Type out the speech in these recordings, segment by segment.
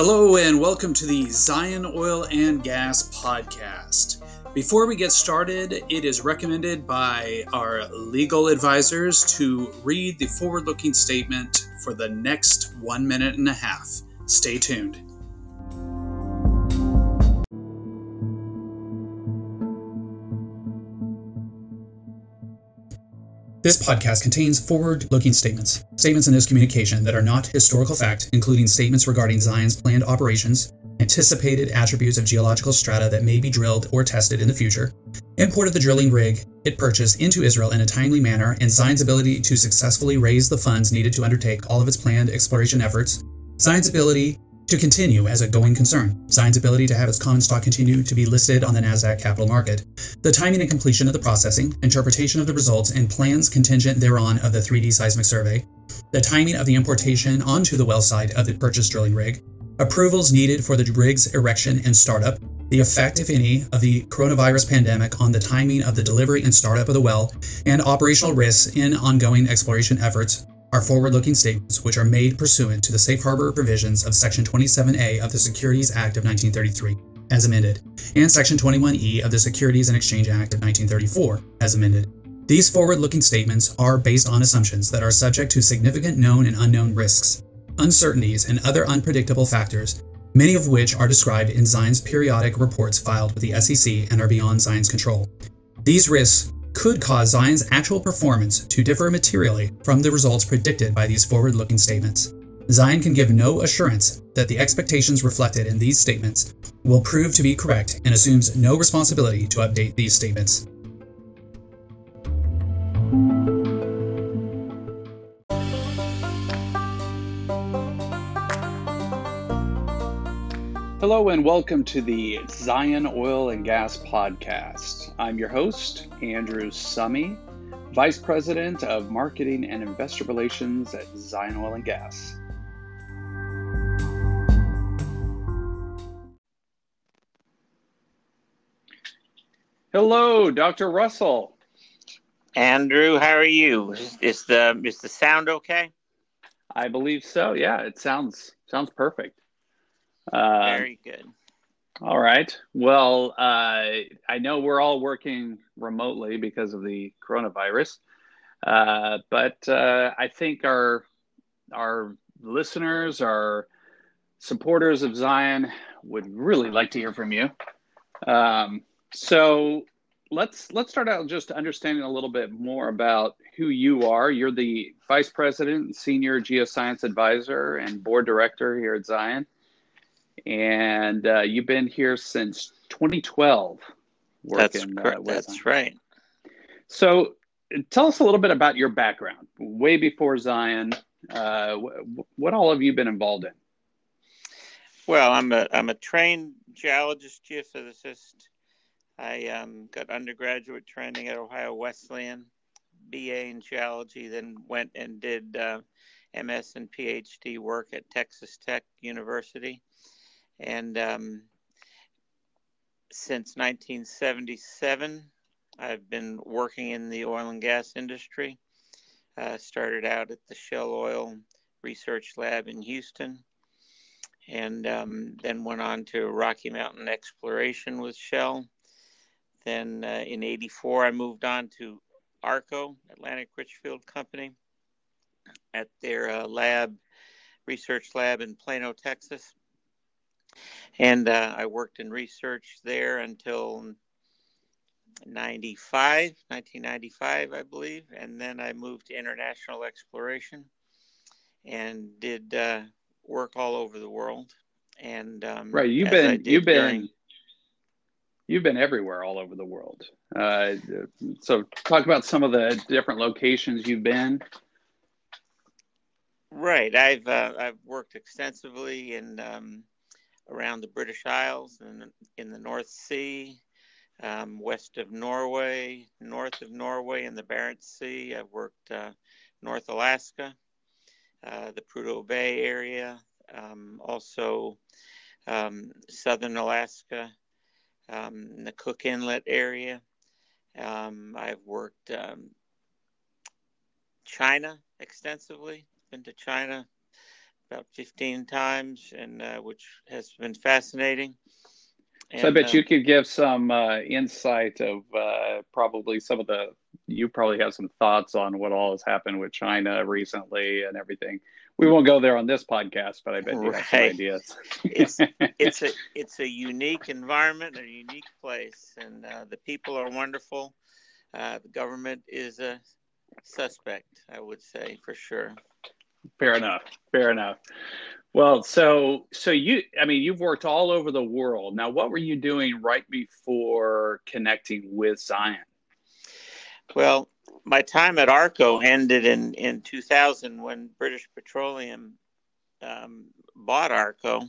Hello, and welcome to the Zion Oil and Gas Podcast. Before we get started, it is recommended by our legal advisors to read the forward looking statement for the next one minute and a half. Stay tuned. This podcast contains forward looking statements. Statements in this communication that are not historical fact, including statements regarding Zion's planned operations, anticipated attributes of geological strata that may be drilled or tested in the future, import of the drilling rig it purchased into Israel in a timely manner, and Zion's ability to successfully raise the funds needed to undertake all of its planned exploration efforts, Zion's ability to continue as a going concern, Zion's ability to have its common stock continue to be listed on the NASDAQ capital market, the timing and completion of the processing, interpretation of the results, and plans contingent thereon of the 3D seismic survey, the timing of the importation onto the well site of the purchased drilling rig, approvals needed for the rig's erection and startup, the effect, if any, of the coronavirus pandemic on the timing of the delivery and startup of the well, and operational risks in ongoing exploration efforts are forward looking statements which are made pursuant to the safe harbor provisions of Section 27A of the Securities Act of 1933, as amended, and Section 21E of the Securities and Exchange Act of 1934, as amended. These forward looking statements are based on assumptions that are subject to significant known and unknown risks, uncertainties, and other unpredictable factors, many of which are described in Zion's periodic reports filed with the SEC and are beyond Zion's control. These risks could cause Zion's actual performance to differ materially from the results predicted by these forward looking statements. Zion can give no assurance that the expectations reflected in these statements will prove to be correct and assumes no responsibility to update these statements. Hello and welcome to the Zion Oil and Gas Podcast. I'm your host, Andrew Summey, Vice President of Marketing and Investor Relations at Zion Oil and Gas. Hello, Dr. Russell. Andrew, how are you? Is the is the sound okay? I believe so. Yeah, it sounds sounds perfect. Uh, Very good. All right. Well, uh, I know we're all working remotely because of the coronavirus, uh, but uh, I think our our listeners, our supporters of Zion, would really like to hear from you. Um, so let's let's start out just understanding a little bit more about who you are. You're the vice president, senior geoscience advisor, and board director here at Zion and uh, you've been here since 2012. Working, That's correct. Uh, That's right. So, tell us a little bit about your background. Way before Zion, uh, what all have you been involved in? Well, I'm a I'm a trained geologist, geophysicist. I um, got undergraduate training at Ohio Wesleyan, BA in geology, then went and did uh, MS and PhD work at Texas Tech University and um, since 1977, I've been working in the oil and gas industry. Uh, started out at the Shell Oil Research Lab in Houston, and um, then went on to Rocky Mountain Exploration with Shell. Then uh, in '84, I moved on to ARCO, Atlantic Richfield Company, at their uh, lab, research lab in Plano, Texas and uh, I worked in research there until 95, 1995, I believe, and then I moved to international exploration and did uh, work all over the world. And um, right, you've been you've been during... you've been everywhere all over the world. Uh, so talk about some of the different locations you've been. Right, I've uh, I've worked extensively in um, around the British Isles and in the North Sea, um, west of Norway, north of Norway, in the Barents Sea. I've worked uh, North Alaska, uh, the Prudhoe Bay area, um, also um, southern Alaska, um, the Cook Inlet area. Um, I've worked um, China extensively, been to China about 15 times, and uh, which has been fascinating. And, so I bet you could give some uh, insight of uh, probably some of the. You probably have some thoughts on what all has happened with China recently and everything. We won't go there on this podcast, but I bet you right. have some ideas. it's it's a it's a unique environment, a unique place, and uh, the people are wonderful. Uh, the government is a suspect, I would say for sure. Fair enough. Fair enough. Well, so so you I mean you've worked all over the world. Now what were you doing right before connecting with Zion? Well, my time at Arco ended in in 2000 when British Petroleum um, bought Arco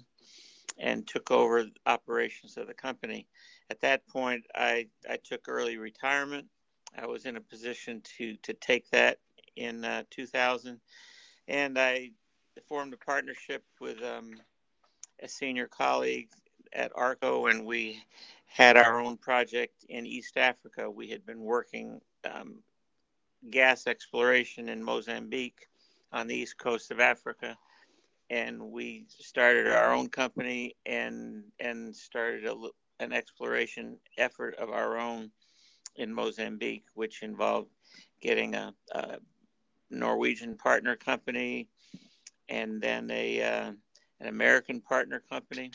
and took over operations of the company. At that point, I I took early retirement. I was in a position to to take that in uh, 2000, and I formed a partnership with um, a senior colleague at ARCO, and we had our own project in East Africa. We had been working um, gas exploration in Mozambique on the east coast of Africa, and we started our own company and and started a, an exploration effort of our own in Mozambique, which involved getting a, a Norwegian partner company, and then a uh, an American partner company,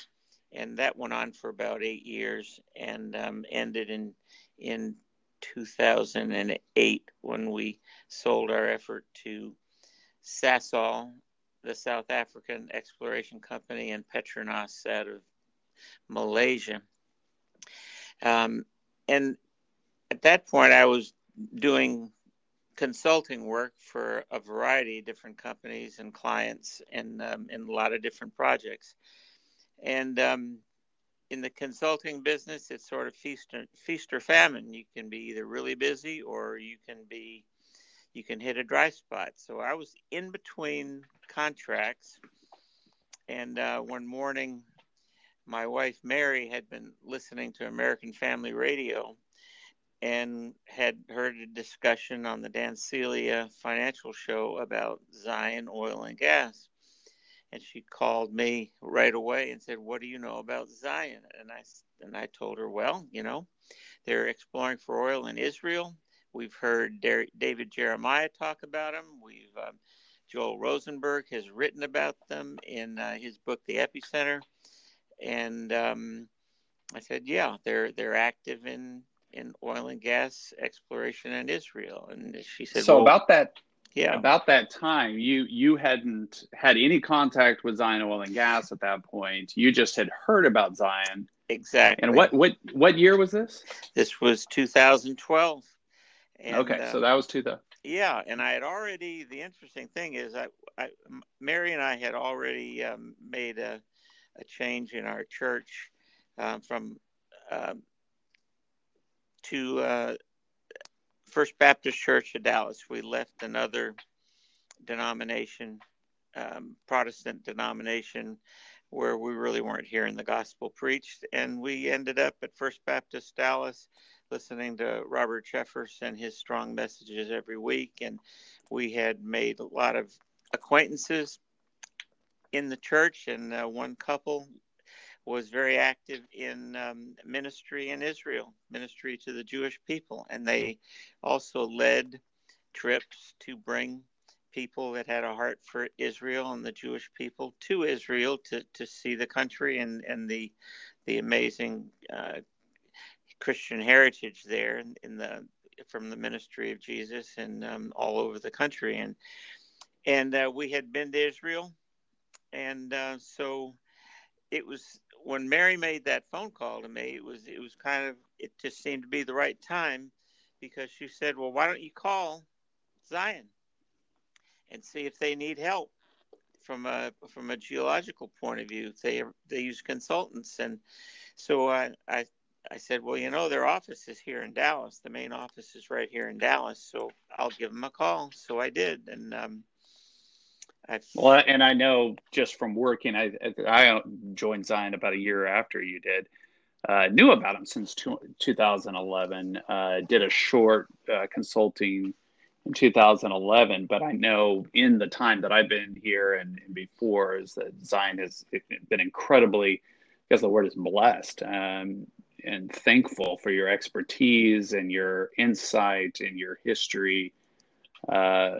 and that went on for about eight years and um, ended in in 2008 when we sold our effort to Sasol, the South African exploration company, and Petronas out of Malaysia. Um, and at that point, I was doing consulting work for a variety of different companies and clients and um, in a lot of different projects. And um, in the consulting business, it's sort of feast or, feast or famine. You can be either really busy or you can be you can hit a dry spot. So I was in between contracts, and uh, one morning, my wife Mary had been listening to American Family Radio and had heard a discussion on the Dan Celia financial show about Zion Oil and Gas. And she called me right away and said, "What do you know about Zion?" And I and I told her, "Well, you know, they're exploring for oil in Israel. We've heard David Jeremiah talk about them. We've um, Joel Rosenberg has written about them in uh, his book, The Epicenter." And um, I said, "Yeah, they're they're active in in oil and gas exploration in Israel. And she said, "So well, about that, yeah, about that time, you you hadn't had any contact with Zion Oil and Gas at that point. You just had heard about Zion, exactly. And what what what year was this? This was 2012. And, okay, uh, so that was two the. Yeah, and I had already. The interesting thing is, I, I Mary and I had already um, made a a change in our church um, from um, to uh, First Baptist Church of Dallas. We left another denomination, um, Protestant denomination, where we really weren't hearing the gospel preached, and we ended up at First Baptist Dallas, listening to Robert Jeffress and his strong messages every week, and we had made a lot of acquaintances in the church, and uh, one couple was very active in um, ministry in Israel, ministry to the Jewish people, and they also led trips to bring people that had a heart for Israel and the Jewish people to Israel to, to see the country and, and the the amazing uh, Christian heritage there in, the from the ministry of Jesus and um, all over the country. And and uh, we had been to Israel. And uh, so it was when Mary made that phone call to me, it was it was kind of it just seemed to be the right time because she said, "Well, why don't you call Zion and see if they need help from a from a geological point of view? They they use consultants." And so I I I said, "Well, you know, their office is here in Dallas. The main office is right here in Dallas, so I'll give them a call." So I did, and um, I've... Well, and I know just from working, I I joined Zion about a year after you did. Uh, knew about him since two, 2011. Uh, did a short uh, consulting in 2011. But I know in the time that I've been here and, and before is that Zion has been incredibly, because the word is blessed um, and thankful for your expertise and your insight and your history. Uh,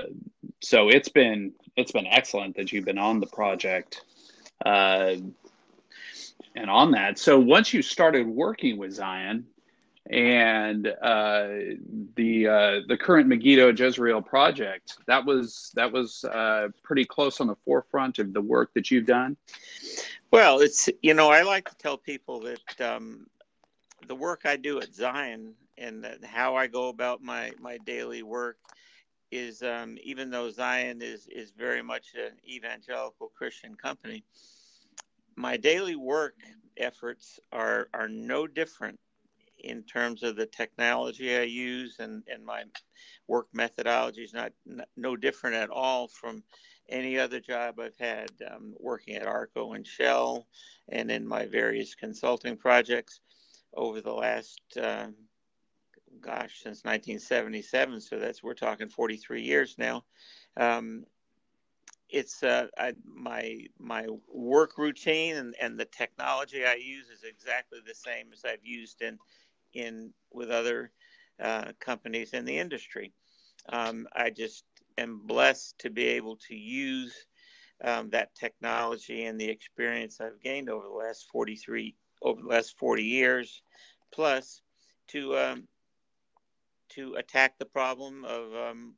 so it's been it's been excellent that you've been on the project uh, and on that. So once you started working with Zion, and uh, the uh, the current Megiddo Jezreel project. That was that was uh, pretty close on the forefront of the work that you've done. Well, it's you know I like to tell people that um, the work I do at Zion and how I go about my my daily work is um, even though Zion is is very much an evangelical Christian company, my daily work efforts are are no different in terms of the technology I use and, and my work methodology is not, no different at all from any other job I've had um, working at Arco and Shell and in my various consulting projects over the last uh, gosh since 1977 so that's we're talking 43 years now um, it's uh, I, my my work routine and, and the technology I use is exactly the same as I've used in in with other uh, companies in the industry. Um, I just am blessed to be able to use um, that technology and the experience I've gained over the last 43 over the last 40 years, plus to um, to attack the problem of um,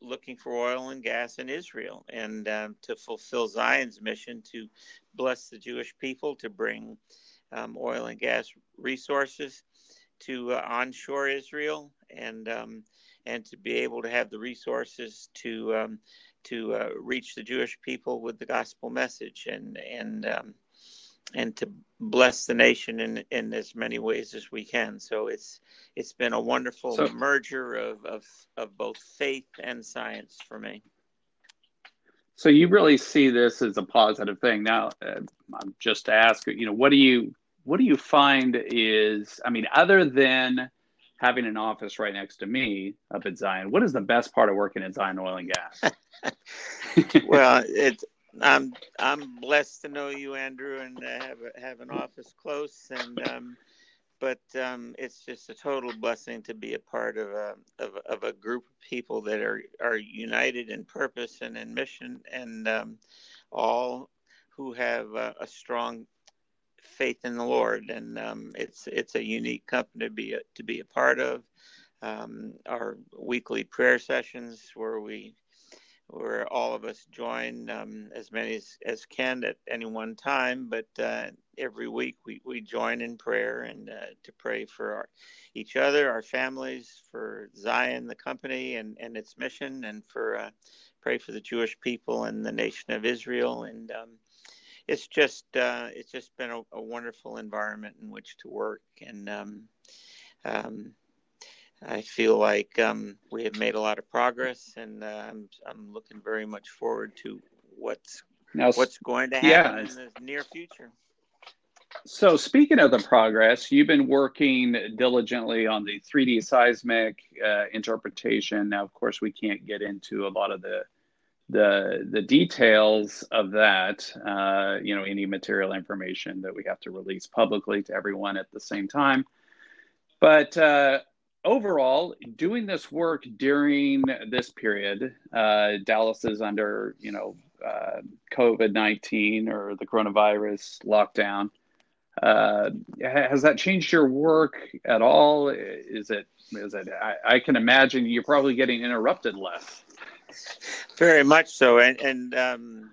looking for oil and gas in Israel and um, to fulfill Zion's mission to bless the Jewish people, to bring um, oil and gas resources to uh, onshore Israel and um, and to be able to have the resources to um, to uh, reach the Jewish people with the gospel message and and um, and to bless the nation in, in as many ways as we can. So it's it's been a wonderful so, merger of, of of both faith and science for me. So you really see this as a positive thing. Now, uh, I'm just to ask, you know, what do you what do you find is, I mean, other than having an office right next to me up at Zion, what is the best part of working at Zion Oil and Gas? well, it's I'm I'm blessed to know you, Andrew, and have have an office close, and um, but um, it's just a total blessing to be a part of a of, of a group of people that are are united in purpose and in mission, and um, all who have a, a strong faith in the Lord, and um, it's it's a unique company to be a, to be a part of. Um, our weekly prayer sessions where we where all of us join um, as many as, as can at any one time, but uh, every week we, we join in prayer and uh, to pray for our, each other, our families, for Zion, the company, and, and its mission, and for uh, pray for the Jewish people and the nation of Israel. And um, it's just uh, it's just been a, a, wonderful environment in which to work, and um, um, I feel like um, we have made a lot of progress, and uh, I'm I'm looking very much forward to what's now, what's going to happen yeah. in the near future. So, speaking of the progress, you've been working diligently on the 3D seismic uh, interpretation. Now, of course, we can't get into a lot of the the the details of that, uh, you know, any material information that we have to release publicly to everyone at the same time. But uh, overall, doing this work during this period, uh, Dallas is under, you know, uh, COVID nineteen or the coronavirus lockdown. Uh, has that changed your work at all? Is it? Is it? I, I can imagine you're probably getting interrupted less. Very much so, and and um,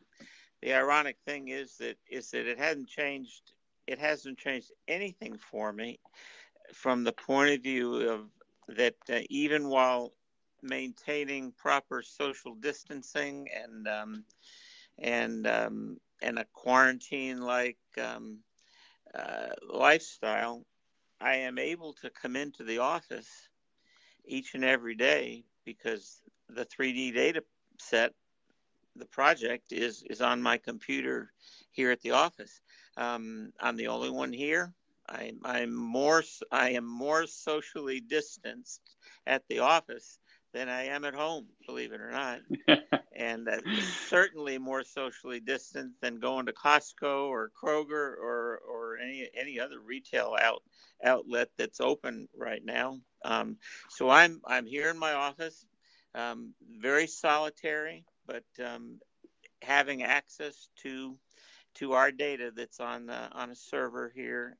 the ironic thing is that is that it hasn't changed. It hasn't changed anything for me, from the point of view of that uh, even while maintaining proper social distancing and um, and um, and a quarantine like um, uh, lifestyle, I am able to come into the office each and every day because the 3D data set, the project is is on my computer here at the office. Um, I'm the only one here. I, I'm more I am more socially distanced at the office than I am at home, believe it or not. and uh, certainly more socially distant than going to Costco or Kroger or, or any, any other retail out, outlet that's open right now. Um, so I'm, I'm here in my office, um, very solitary, but um, having access to to our data that's on uh, on a server here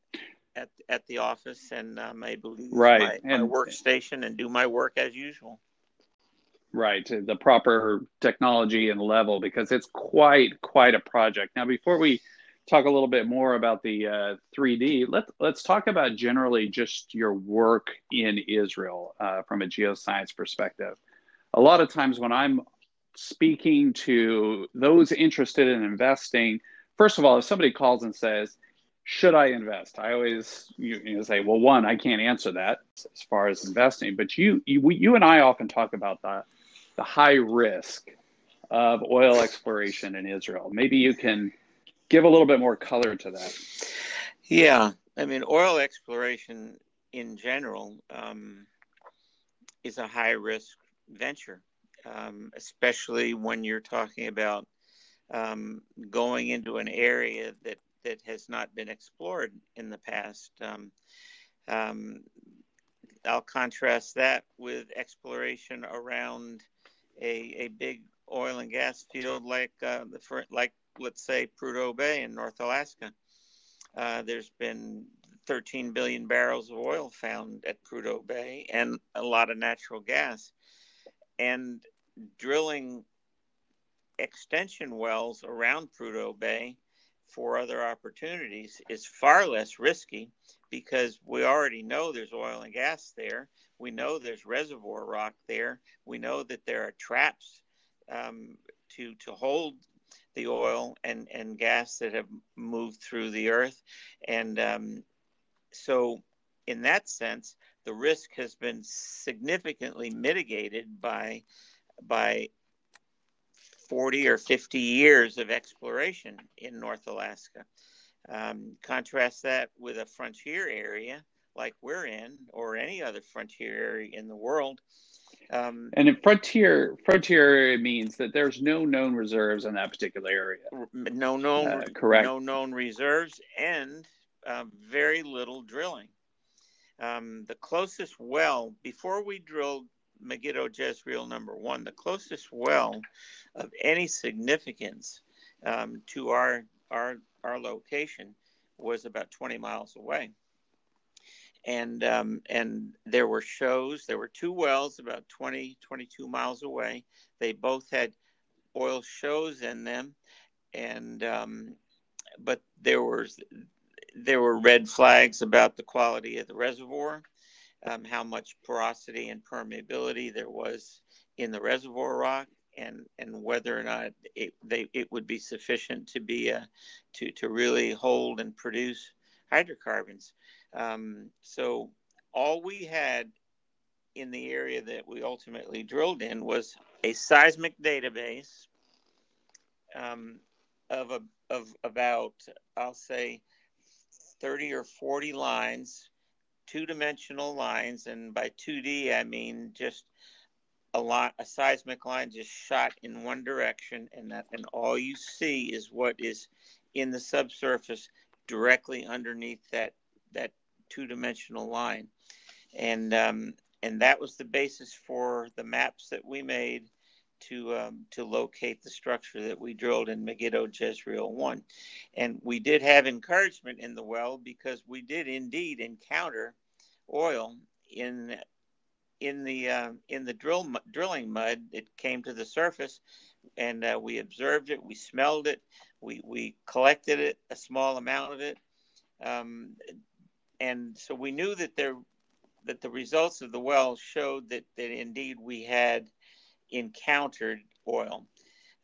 at at the office, and I'm able to right. my, my workstation and do my work as usual. Right, the proper technology and level because it's quite quite a project. Now, before we talk a little bit more about the uh, 3D, let's let's talk about generally just your work in Israel uh, from a geoscience perspective. A lot of times when I'm speaking to those interested in investing, first of all, if somebody calls and says, should I invest? I always you, you know, say, well, one, I can't answer that as far as investing, but you, you, you and I often talk about that the high risk of oil exploration in Israel. Maybe you can give a little bit more color to that. Yeah, I mean, oil exploration in general um, is a high risk venture, um, especially when you're talking about um, going into an area that, that has not been explored in the past. Um, um, I'll contrast that with exploration around a, a big oil and gas field like uh, the like let's say Prudhoe Bay in North Alaska. Uh, there's been 13 billion barrels of oil found at Prudhoe Bay and a lot of natural gas. And drilling extension wells around Prudhoe Bay for other opportunities is far less risky because we already know there's oil and gas there. We know there's reservoir rock there. We know that there are traps um, to to hold the oil and, and gas that have moved through the earth. And um, so, in that sense, the risk has been significantly mitigated by by 40 or 50 years of exploration in North Alaska. Um, contrast that with a frontier area like we're in, or any other frontier area in the world. Um, and in frontier frontier area means that there's no known reserves in that particular area. No known, uh, correct. No known reserves and uh, very little drilling. Um, the closest well before we drilled Megiddo Jezreel number one, the closest well of any significance um, to our our our location was about 20 miles away and um, and there were shows. There were two wells about 20, 22 miles away. They both had oil shows in them, and um, but there was there were red flags about the quality of the reservoir, um, how much porosity and permeability there was in the reservoir rock, and and whether or not it they it would be sufficient to be a to to really hold and produce hydrocarbons. Um, so all we had in the area that we ultimately drilled in was a seismic database um, of a, of about I'll say 30 or 40 lines, two-dimensional lines, and by 2D I mean just a lot a seismic line just shot in one direction, and that and all you see is what is in the subsurface directly underneath that that two-dimensional line, and um, and that was the basis for the maps that we made to um, to locate the structure that we drilled in Megiddo Jezreel one, and we did have encouragement in the well because we did indeed encounter oil in in the uh, in the drill drilling mud. It came to the surface, and uh, we observed it. We smelled it. We we collected it, a small amount of it. Um, and so we knew that there that the results of the well showed that that indeed we had encountered oil.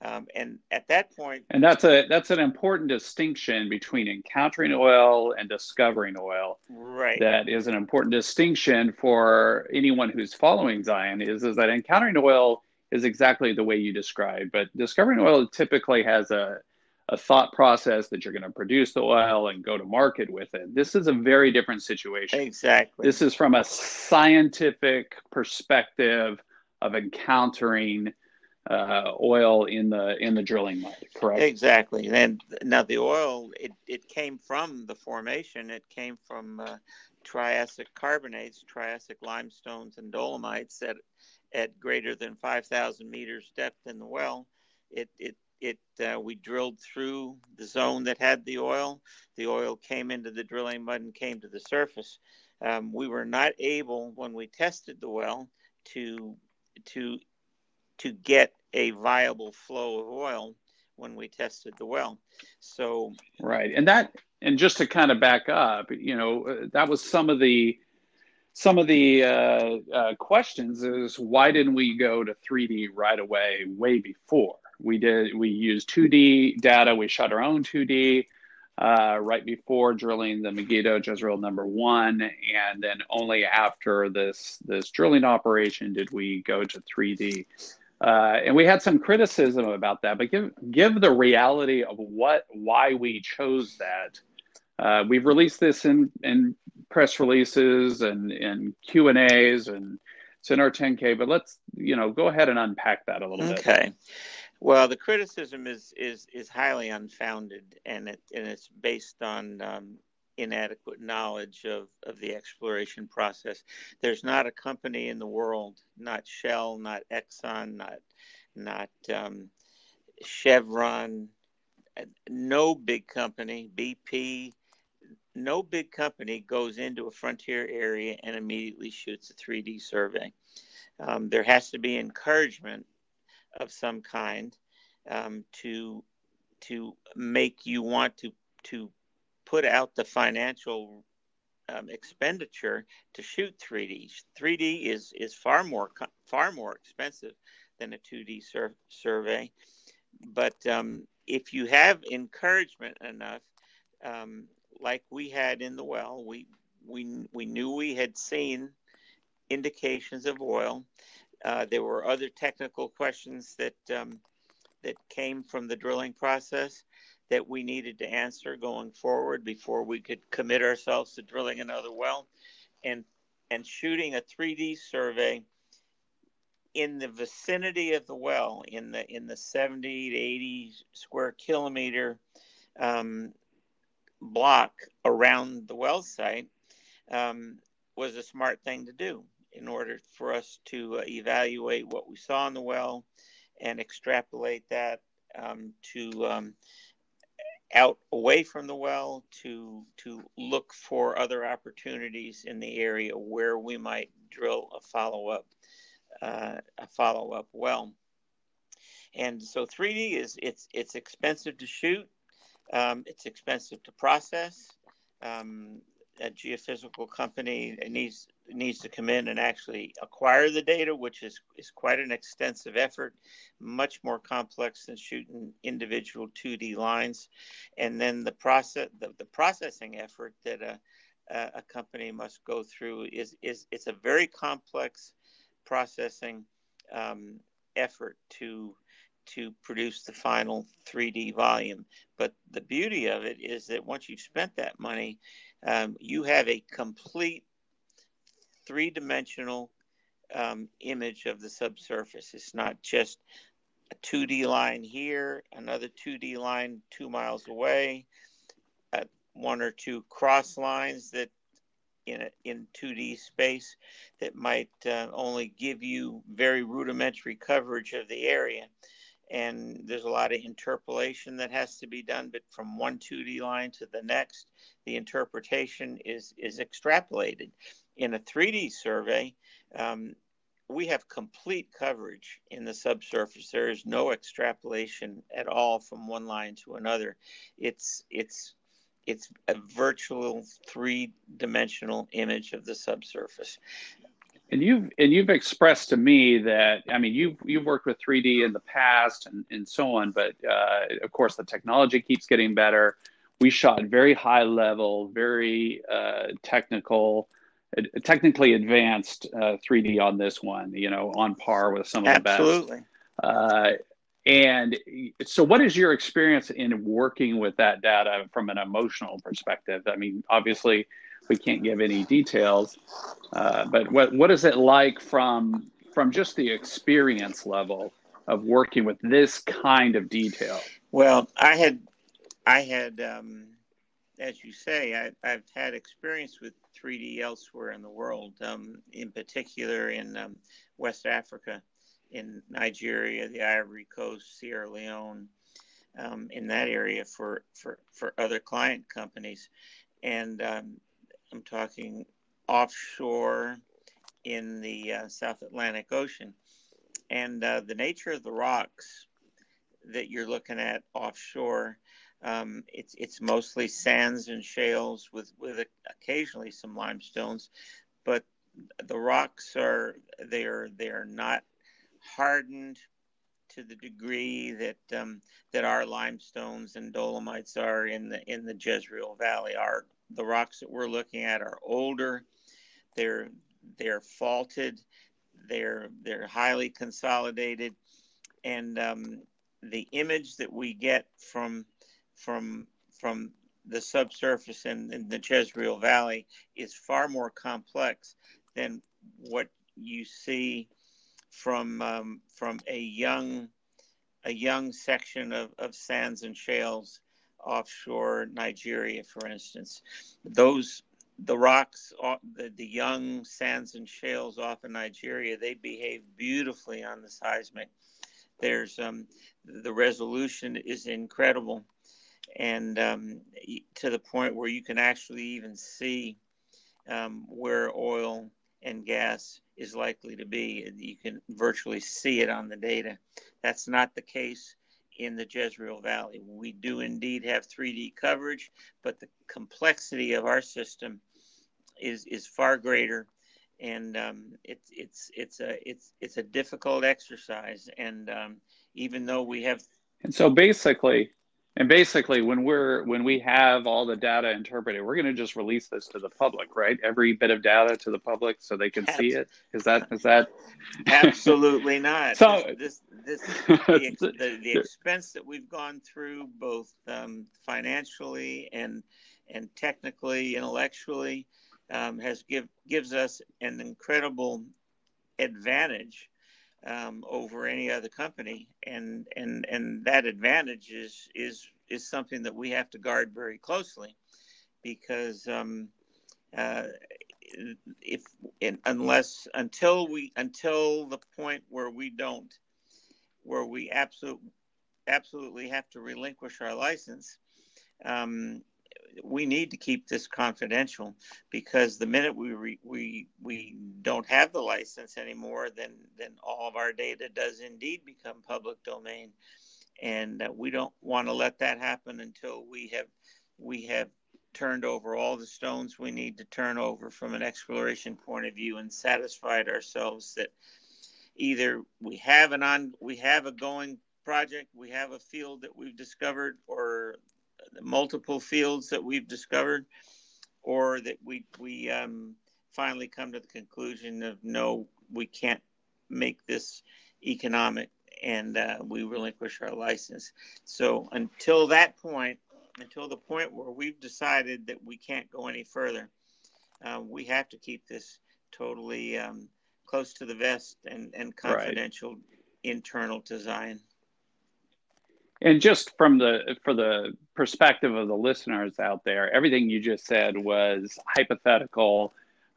Um, and at that point, and that's a that's an important distinction between encountering oil and discovering oil. Right. That is an important distinction for anyone who's following Zion. Is is that encountering oil is exactly the way you described, but discovering oil typically has a a thought process that you're going to produce the oil and go to market with it. This is a very different situation. Exactly. This is from a scientific perspective of encountering uh, oil in the in the drilling mud. Correct. Exactly. And now the oil it, it came from the formation. It came from uh, Triassic carbonates, Triassic limestones, and dolomites at at greater than 5,000 meters depth in the well. It it it uh, we drilled through the zone that had the oil. The oil came into the drilling mud and came to the surface. Um, we were not able when we tested the well to to to get a viable flow of oil when we tested the well. So right, and that and just to kind of back up, you know, uh, that was some of the some of the uh, uh, questions is why didn't we go to 3D right away, way before we did? We used 2D data. We shot our own 2D. Uh, right before drilling the Megiddo Jezreel number one, and then only after this this drilling operation did we go to 3D. Uh, and we had some criticism about that, but give give the reality of what why we chose that. Uh, we've released this in in press releases and and Q and A's, and it's in our 10K. But let's you know go ahead and unpack that a little okay. bit. Okay. Well, the criticism is is is highly unfounded, and it and it's based on um, inadequate knowledge of, of the exploration process. There's not a company in the world, not Shell, not Exxon, not not um, Chevron, no big company, BP, no big company goes into a frontier area and immediately shoots a 3D survey. Um, there has to be encouragement of some kind um, to to make you want to to put out the financial um, expenditure to shoot 3D. 3D is is far more far more expensive than a 2D sur- survey, but um, if you have encouragement enough, um, like we had in the well, we we we knew we had seen indications of oil. Uh, there were other technical questions that um, that came from the drilling process that we needed to answer going forward before we could commit ourselves to drilling another well. And and shooting a 3D survey in the vicinity of the well in the in the 70 to 80 square kilometer um, block around the well site um, was a smart thing to do in order for us to uh, evaluate what we saw in the well and extrapolate that um, to um, out away from the well to to look for other opportunities in the area where we might drill a follow up uh, a follow up well. And so 3D is it's it's expensive to shoot, um, it's expensive to process. Um, a geophysical company it needs needs to come in and actually acquire the data, which is, is quite an extensive effort, much more complex than shooting individual 2D lines. And then the process, the, the processing effort that a, a company must go through is, is it's a very complex processing um, effort to to produce the final 3D volume. But the beauty of it is that once you've spent that money, um, you have a complete three dimensional um, image of the subsurface. It's not just a 2D line here, another 2D line two miles away, uh, one or two cross lines that in a, in 2D space that might uh, only give you very rudimentary coverage of the area. And there's a lot of interpolation that has to be done, but from one 2D line to the next, the interpretation is is extrapolated in a 3D survey, um, we have complete coverage in the subsurface. There is no extrapolation at all from one line to another. It's it's it's a virtual three-dimensional image of the subsurface. And you've and you've expressed to me that I mean you've you've worked with 3D in the past and, and so on, but uh, of course the technology keeps getting better. We shot very high level, very uh, technical technically advanced uh, 3D on this one, you know, on par with some of the Absolutely. best. Uh, and so, what is your experience in working with that data from an emotional perspective? I mean, obviously, we can't give any details, uh, but what what is it like from from just the experience level of working with this kind of detail? Well, I had, I had, um, as you say, I, have had experience with 3D elsewhere in the world, um, in particular in um, West Africa, in Nigeria, the Ivory Coast, Sierra Leone, um, in that area for, for, for other client companies. And um, I'm talking offshore in the uh, South Atlantic Ocean. And uh, the nature of the rocks that you're looking at offshore, um, it's, it's mostly sands and shales with, with occasionally some limestones, but the rocks are they are they are not hardened to the degree that um, that our limestones and dolomites are in the in the Jezreel Valley. Our the rocks that we're looking at are older. They're they're faulted. They're they're highly consolidated, and um, the image that we get from from from the subsurface in, in the Jezreel Valley is far more complex than what you see from um, from a young a young section of, of sands and shales offshore Nigeria, for instance. Those the rocks, the, the young sands and shales off of Nigeria, they behave beautifully on the seismic. There's um, the resolution is incredible, and um, to the point where you can actually even see um, where oil and gas is likely to be. You can virtually see it on the data. That's not the case in the Jezreel Valley. We do indeed have 3D coverage, but the complexity of our system is is far greater, and um, it's it's it's a it's it's a difficult exercise. And um, even though we have, and so basically, and basically, when we're when we have all the data interpreted, we're going to just release this to the public, right? Every bit of data to the public so they can see it. Is that is that? Absolutely not. So this this, this the, the, the, expense that we've gone through, both um, financially and and technically, intellectually, um, has give gives us an incredible advantage um, over any other company, and and and that advantage is is is something that we have to guard very closely, because um, uh, if unless until we until the point where we don't, where we absolutely absolutely have to relinquish our license, um, we need to keep this confidential because the minute we re, we we don't have the license anymore, then then all of our data does indeed become public domain, and uh, we don't want to let that happen until we have we have turned over all the stones we need to turn over from an exploration point of view and satisfied ourselves that either we have an on we have a going project we have a field that we've discovered or multiple fields that we've discovered, or that we we um, finally come to the conclusion of no, we can't make this economic, and uh, we relinquish our license. So until that point, until the point where we've decided that we can't go any further, uh, we have to keep this totally um, close to the vest and, and confidential right. internal design and just from the for the perspective of the listeners out there everything you just said was hypothetical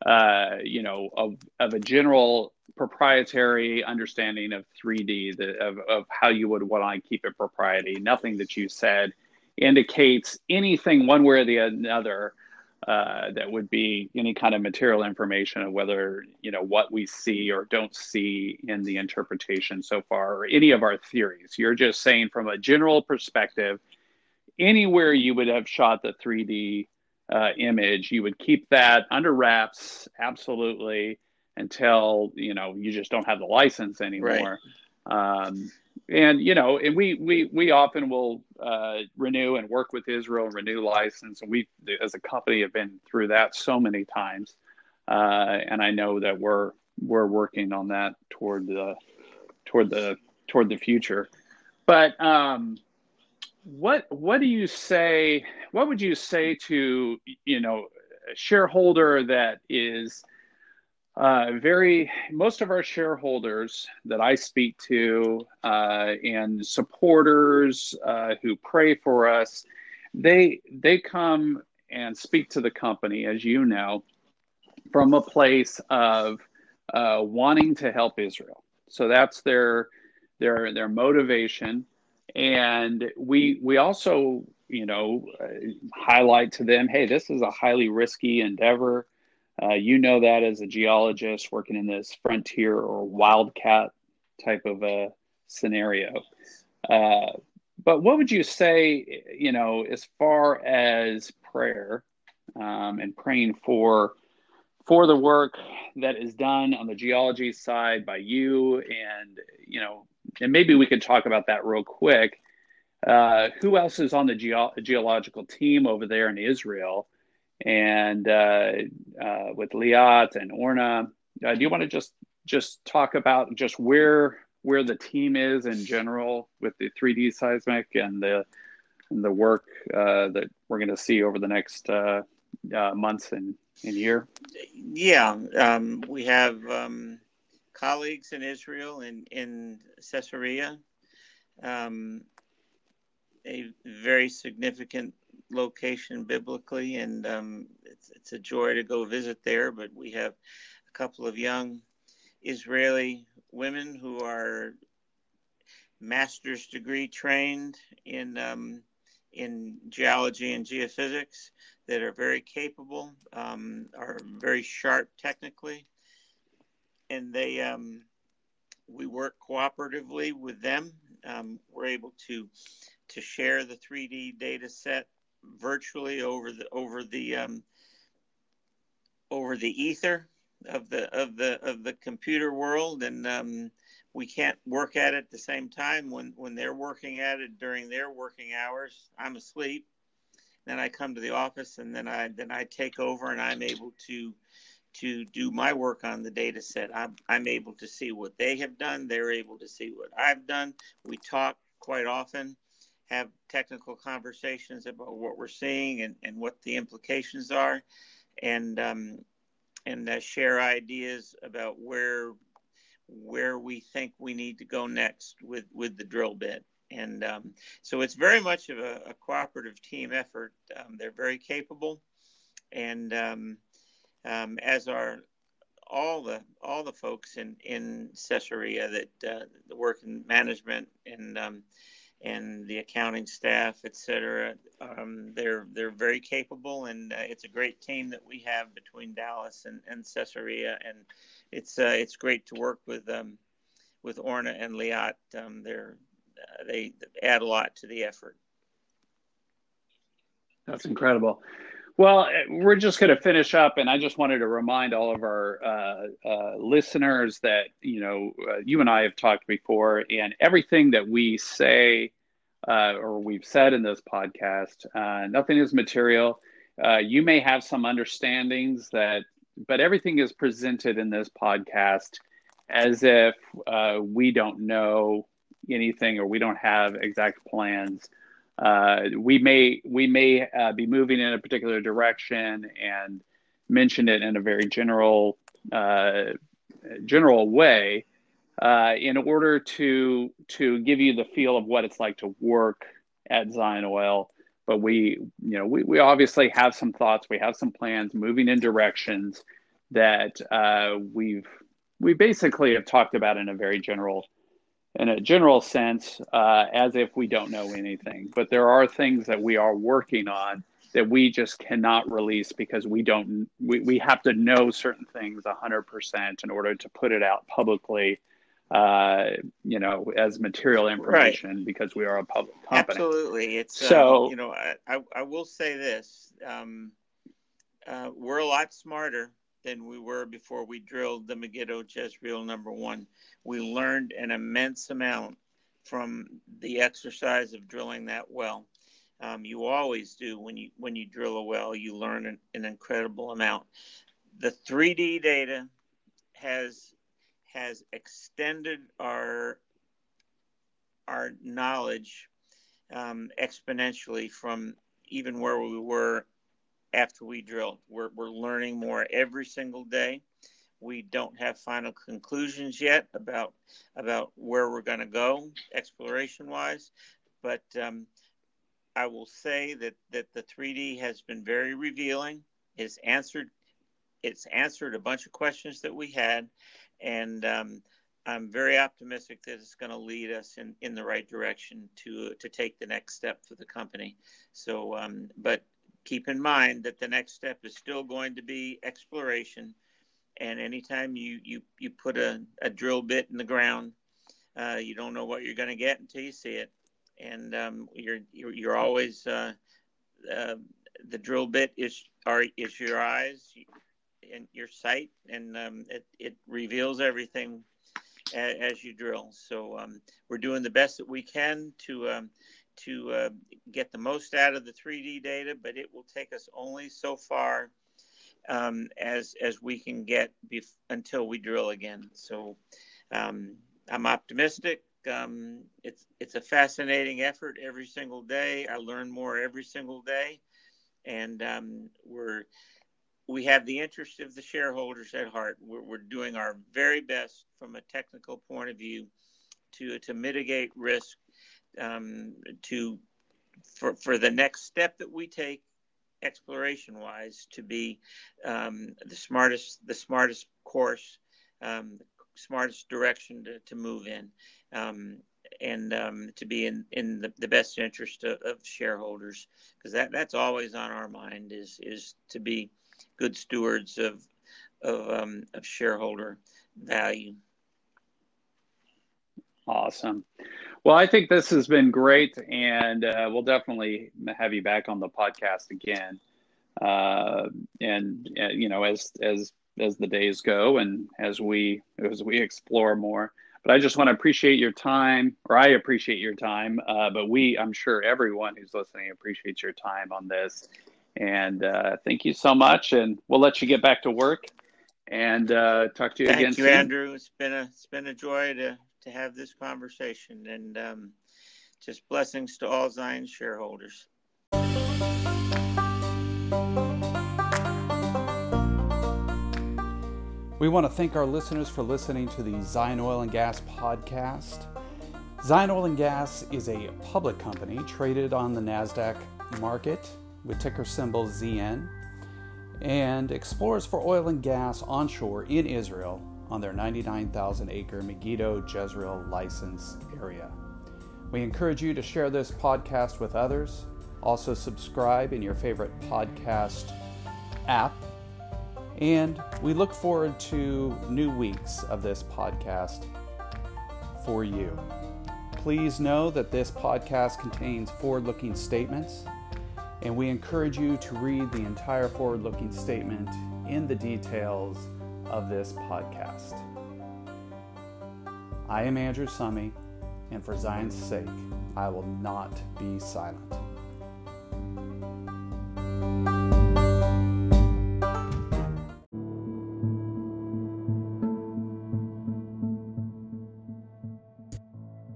uh, you know of, of a general proprietary understanding of 3d the, of, of how you would want to keep it propriety. Nothing that you said indicates anything one way or the other uh, that would be any kind of material information of whether you know what we see or don't see in the interpretation so far or any of our theories you're just saying from a general perspective anywhere you would have shot the 3d uh, image you would keep that under wraps absolutely until you know you just don't have the license anymore right. um, and you know, and we we we often will uh, renew and work with Israel and renew license, and we as a company have been through that so many times, uh, and I know that we're we're working on that toward the toward the toward the future. But um, what what do you say? What would you say to you know a shareholder that is uh, very most of our shareholders that I speak to uh, and supporters uh, who pray for us, they they come and speak to the company, as you know, from a place of uh, wanting to help Israel. So that's their their their motivation, and we we also you know highlight to them, hey, this is a highly risky endeavor uh, you know that as a geologist working in this frontier or wildcat type of a scenario. Uh, but what would you say, you know, as far as prayer um, and praying for for the work that is done on the geology side by you, and you know, and maybe we could talk about that real quick. Uh, who else is on the ge- geological team over there in Israel? And uh, uh, with Liat and Orna. Uh, do you want to just just talk about just where where the team is in general with the 3D seismic and the and the work uh, that we're going to see over the next uh, months and, and year? Yeah, um, we have um, colleagues in Israel in in Caesarea. Um, a very significant location biblically, and um, it's, it's a joy to go visit there. But we have a couple of young Israeli women who are master's degree trained in um, in geology and geophysics that are very capable, um, are very sharp technically, and they um, we work cooperatively with them. Um, we're able to to share the 3D data set virtually over the over the um, over the ether of the of the of the computer world, and um, we can't work at it at the same time when when they're working at it during their working hours. I'm asleep. Then I come to the office, and then I then I take over, and I'm able to to do my work on the data set. I'm, I'm able to see what they have done. They're able to see what I've done. We talk quite often have technical conversations about what we're seeing and, and what the implications are, and um, and uh, share ideas about where where we think we need to go next with with the drill bit. And um, so it's very much of a, a cooperative team effort. Um, they're very capable, and um, um, as are all the all the folks in in Caesarea that uh, work in management and um, and the accounting staff, et cetera. Um, they're they're very capable, and uh, it's a great team that we have between Dallas and, and Caesarea, and it's uh, it's great to work with um, with Orna and Liat. Um, they're uh, they add a lot to the effort. That's incredible. Well, we're just going to finish up, and I just wanted to remind all of our uh, uh, listeners that you know uh, you and I have talked before, and everything that we say uh, or we've said in this podcast, uh, nothing is material. Uh, you may have some understandings that, but everything is presented in this podcast as if we don't know anything or we don't have exact plans uh, we may we may uh, be moving in a particular direction and mention it in a very general uh, general way uh, in order to to give you the feel of what it's like to work at Zion Oil. But we you know we, we obviously have some thoughts, we have some plans, moving in directions that uh, we've we basically have talked about in a very general in a general sense uh, as if we don't know anything. But there are things that we are working on that we just cannot release because we don't we, we have to know certain things 100% in order to put it out publicly uh, you know as material information right. because we are a public company absolutely it's so um, you know I, I, I, will say this um, uh, we're a lot smarter than we were before we drilled the Megiddo Jezreel number one. We learned an immense amount from the exercise of drilling that well. Um, you always do when you when you drill a well. You learn an, an incredible amount. The 3D data has has extended our our knowledge um, exponentially from even where we were after we drilled. We're, we're learning more every single day. we don't have final conclusions yet about about where we're going to go exploration wise, but um, I will say that that the 3D has been very revealing. It's answered it's answered a bunch of questions that we had, and um, I'm very optimistic that it's going to lead us in, in the right direction to to take the next step for the company. So, um, but keep in mind that the next step is still going to be exploration. And anytime you you you put a, a drill bit in the ground, uh, you don't know what you're going to get until you see it. And um, you're, you're, you're always uh, uh, the drill bit is are is your eyes and your sight, and um, it it reveals everything as, as you drill. So um, we're doing the best that we can to um, to uh, get the most out of the 3D data, but it will take us only so far um, as as we can get bef- until we drill again. So um, I'm optimistic. Um, it's it's a fascinating effort every single day. I learn more every single day, and um, we're we have the interest of the shareholders at heart. We're, we're doing our very best from a technical point of view to to mitigate risk, um, to for for the next step that we take exploration wise to be um, the smartest the smartest course um, smartest direction to, to move in um, and um, to be in, in the, the best interest of, of shareholders because that, that's always on our mind is is to be good stewards of of, um, of shareholder value. Awesome. Well, I think this has been great, and uh, we'll definitely have you back on the podcast again. Uh, and uh, you know, as as as the days go, and as we as we explore more. But I just want to appreciate your time, or I appreciate your time. Uh, but we, I'm sure everyone who's listening appreciates your time on this. And uh, thank you so much. And we'll let you get back to work and uh, talk to you thank again. Thank you, soon. Andrew. It's been a it's been a joy to to have this conversation, and um, just blessings to all Zion shareholders. We want to thank our listeners for listening to the Zion Oil and Gas podcast. Zion Oil and Gas is a public company traded on the NASDAQ market with ticker symbol ZN and explores for oil and gas onshore in Israel on their 99,000 acre Megiddo Jezreel license area. We encourage you to share this podcast with others. Also, subscribe in your favorite podcast app. And we look forward to new weeks of this podcast for you. Please know that this podcast contains forward looking statements and we encourage you to read the entire forward looking statement in the details of this podcast. I am Andrew Summey, and for Zion's sake, I will not be silent.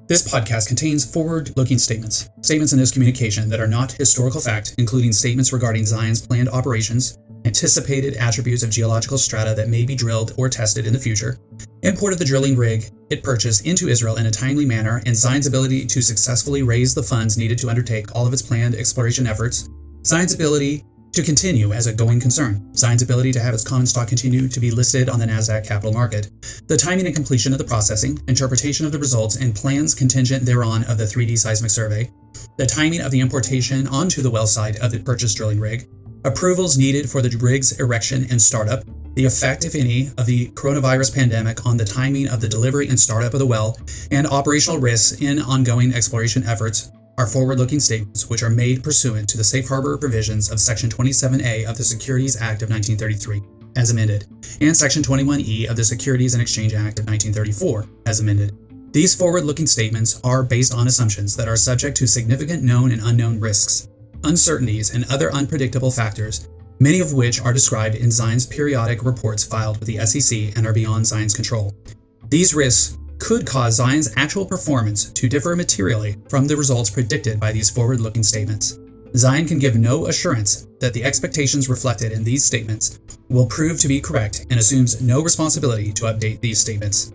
This podcast contains forward looking statements. Statements in this communication that are not historical fact, including statements regarding Zion's planned operations, anticipated attributes of geological strata that may be drilled or tested in the future, import of the drilling rig it purchased into Israel in a timely manner, and Zion's ability to successfully raise the funds needed to undertake all of its planned exploration efforts, Zion's ability to continue as a going concern, Zion's ability to have its common stock continue to be listed on the NASDAQ capital market, the timing and completion of the processing, interpretation of the results, and plans contingent thereon of the 3D seismic survey, the timing of the importation onto the well site of the purchased drilling rig, approvals needed for the rig's erection and startup, the effect, if any, of the coronavirus pandemic on the timing of the delivery and startup of the well, and operational risks in ongoing exploration efforts are forward looking statements which are made pursuant to the safe harbor provisions of Section 27A of the Securities Act of 1933, as amended, and Section 21E of the Securities and Exchange Act of 1934, as amended. These forward looking statements are based on assumptions that are subject to significant known and unknown risks, uncertainties, and other unpredictable factors, many of which are described in Zion's periodic reports filed with the SEC and are beyond Zion's control. These risks could cause Zion's actual performance to differ materially from the results predicted by these forward looking statements. Zion can give no assurance that the expectations reflected in these statements will prove to be correct and assumes no responsibility to update these statements.